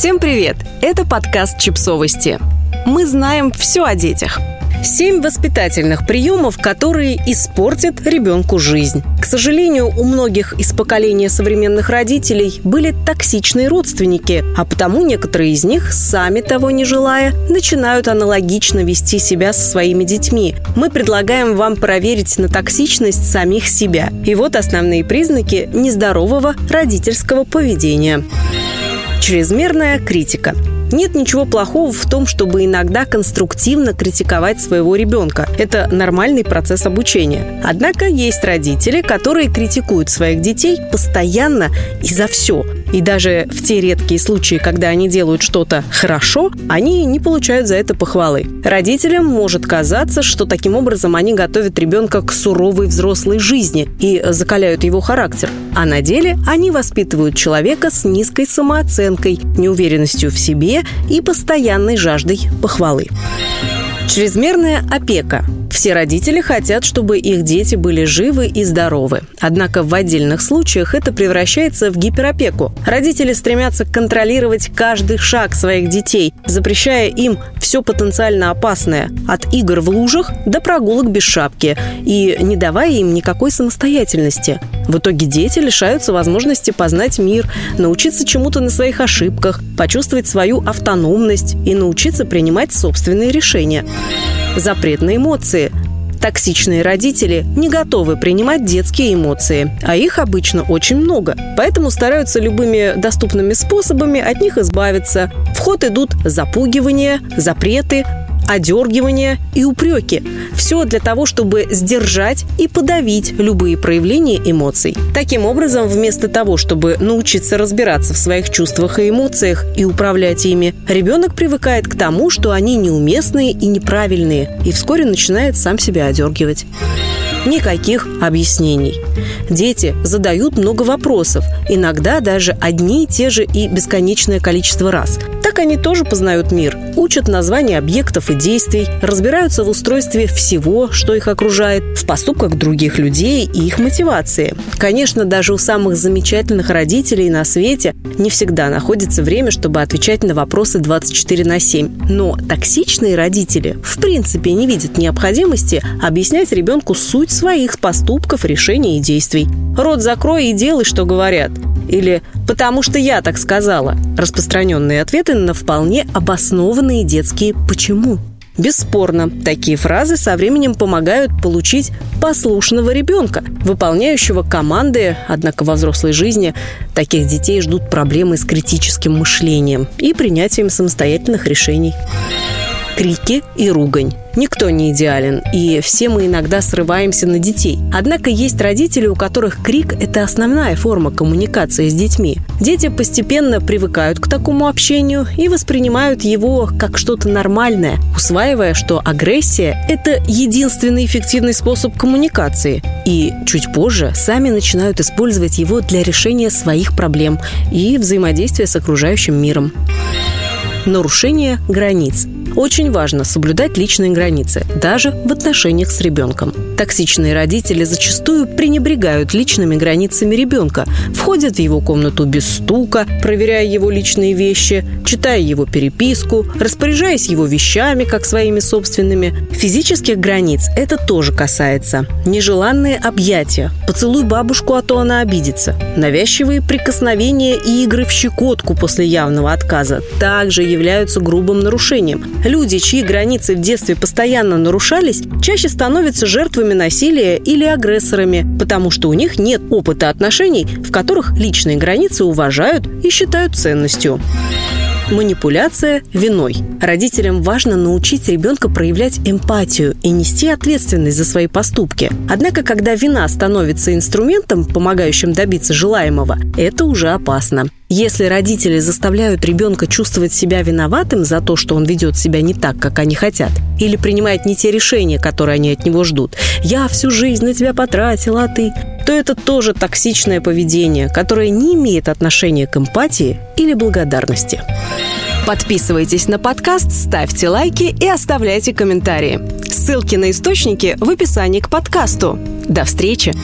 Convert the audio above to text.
Всем привет! Это подкаст «Чипсовости». Мы знаем все о детях. Семь воспитательных приемов, которые испортят ребенку жизнь. К сожалению, у многих из поколения современных родителей были токсичные родственники, а потому некоторые из них, сами того не желая, начинают аналогично вести себя со своими детьми. Мы предлагаем вам проверить на токсичность самих себя. И вот основные признаки нездорового родительского поведения. Чрезмерная критика. Нет ничего плохого в том, чтобы иногда конструктивно критиковать своего ребенка. Это нормальный процесс обучения. Однако есть родители, которые критикуют своих детей постоянно и за все. И даже в те редкие случаи, когда они делают что-то хорошо, они не получают за это похвалы. Родителям может казаться, что таким образом они готовят ребенка к суровой взрослой жизни и закаляют его характер. А на деле они воспитывают человека с низкой самооценкой, неуверенностью в себе и постоянной жаждой похвалы. Чрезмерная опека. Все родители хотят, чтобы их дети были живы и здоровы. Однако в отдельных случаях это превращается в гиперопеку. Родители стремятся контролировать каждый шаг своих детей, запрещая им все потенциально опасное – от игр в лужах до прогулок без шапки, и не давая им никакой самостоятельности. В итоге дети лишаются возможности познать мир, научиться чему-то на своих ошибках, почувствовать свою автономность и научиться принимать собственные решения. Запрет на эмоции. Токсичные родители не готовы принимать детские эмоции, а их обычно очень много. Поэтому стараются любыми доступными способами от них избавиться. В ход идут запугивания, запреты, одергивания и упреки. Все для того, чтобы сдержать и подавить любые проявления эмоций. Таким образом, вместо того, чтобы научиться разбираться в своих чувствах и эмоциях и управлять ими, ребенок привыкает к тому, что они неуместные и неправильные, и вскоре начинает сам себя одергивать. Никаких объяснений. Дети задают много вопросов, иногда даже одни и те же и бесконечное количество раз. Так они тоже познают мир, учат названия объектов и действий, разбираются в устройстве всего, что их окружает, в поступках других людей и их мотивации. Конечно, даже у самых замечательных родителей на свете не всегда находится время, чтобы отвечать на вопросы 24 на 7. Но токсичные родители в принципе не видят необходимости объяснять ребенку суть своих поступков, решений и действий. Рот закрой и делай, что говорят. Или «потому что я так сказала». Распространенные ответы на вполне обоснованные детские «почему». Бесспорно, такие фразы со временем помогают получить послушного ребенка, выполняющего команды, однако во взрослой жизни таких детей ждут проблемы с критическим мышлением и принятием самостоятельных решений крики и ругань. Никто не идеален, и все мы иногда срываемся на детей. Однако есть родители, у которых крик – это основная форма коммуникации с детьми. Дети постепенно привыкают к такому общению и воспринимают его как что-то нормальное, усваивая, что агрессия – это единственный эффективный способ коммуникации. И чуть позже сами начинают использовать его для решения своих проблем и взаимодействия с окружающим миром. Нарушение границ – очень важно соблюдать личные границы, даже в отношениях с ребенком. Токсичные родители зачастую пренебрегают личными границами ребенка, входят в его комнату без стука, проверяя его личные вещи, читая его переписку, распоряжаясь его вещами, как своими собственными. Физических границ это тоже касается. Нежеланные объятия, поцелуй бабушку, а то она обидится, навязчивые прикосновения и игры в щекотку после явного отказа также являются грубым нарушением. Люди, чьи границы в детстве постоянно нарушались, чаще становятся жертвами насилия или агрессорами, потому что у них нет опыта отношений, в которых личные границы уважают и считают ценностью. Манипуляция виной. Родителям важно научить ребенка проявлять эмпатию и нести ответственность за свои поступки. Однако, когда вина становится инструментом, помогающим добиться желаемого, это уже опасно. Если родители заставляют ребенка чувствовать себя виноватым за то, что он ведет себя не так, как они хотят, или принимает не те решения, которые они от него ждут, «я всю жизнь на тебя потратила, а ты...», то это тоже токсичное поведение, которое не имеет отношения к эмпатии или благодарности. Подписывайтесь на подкаст, ставьте лайки и оставляйте комментарии. Ссылки на источники в описании к подкасту. До встречи!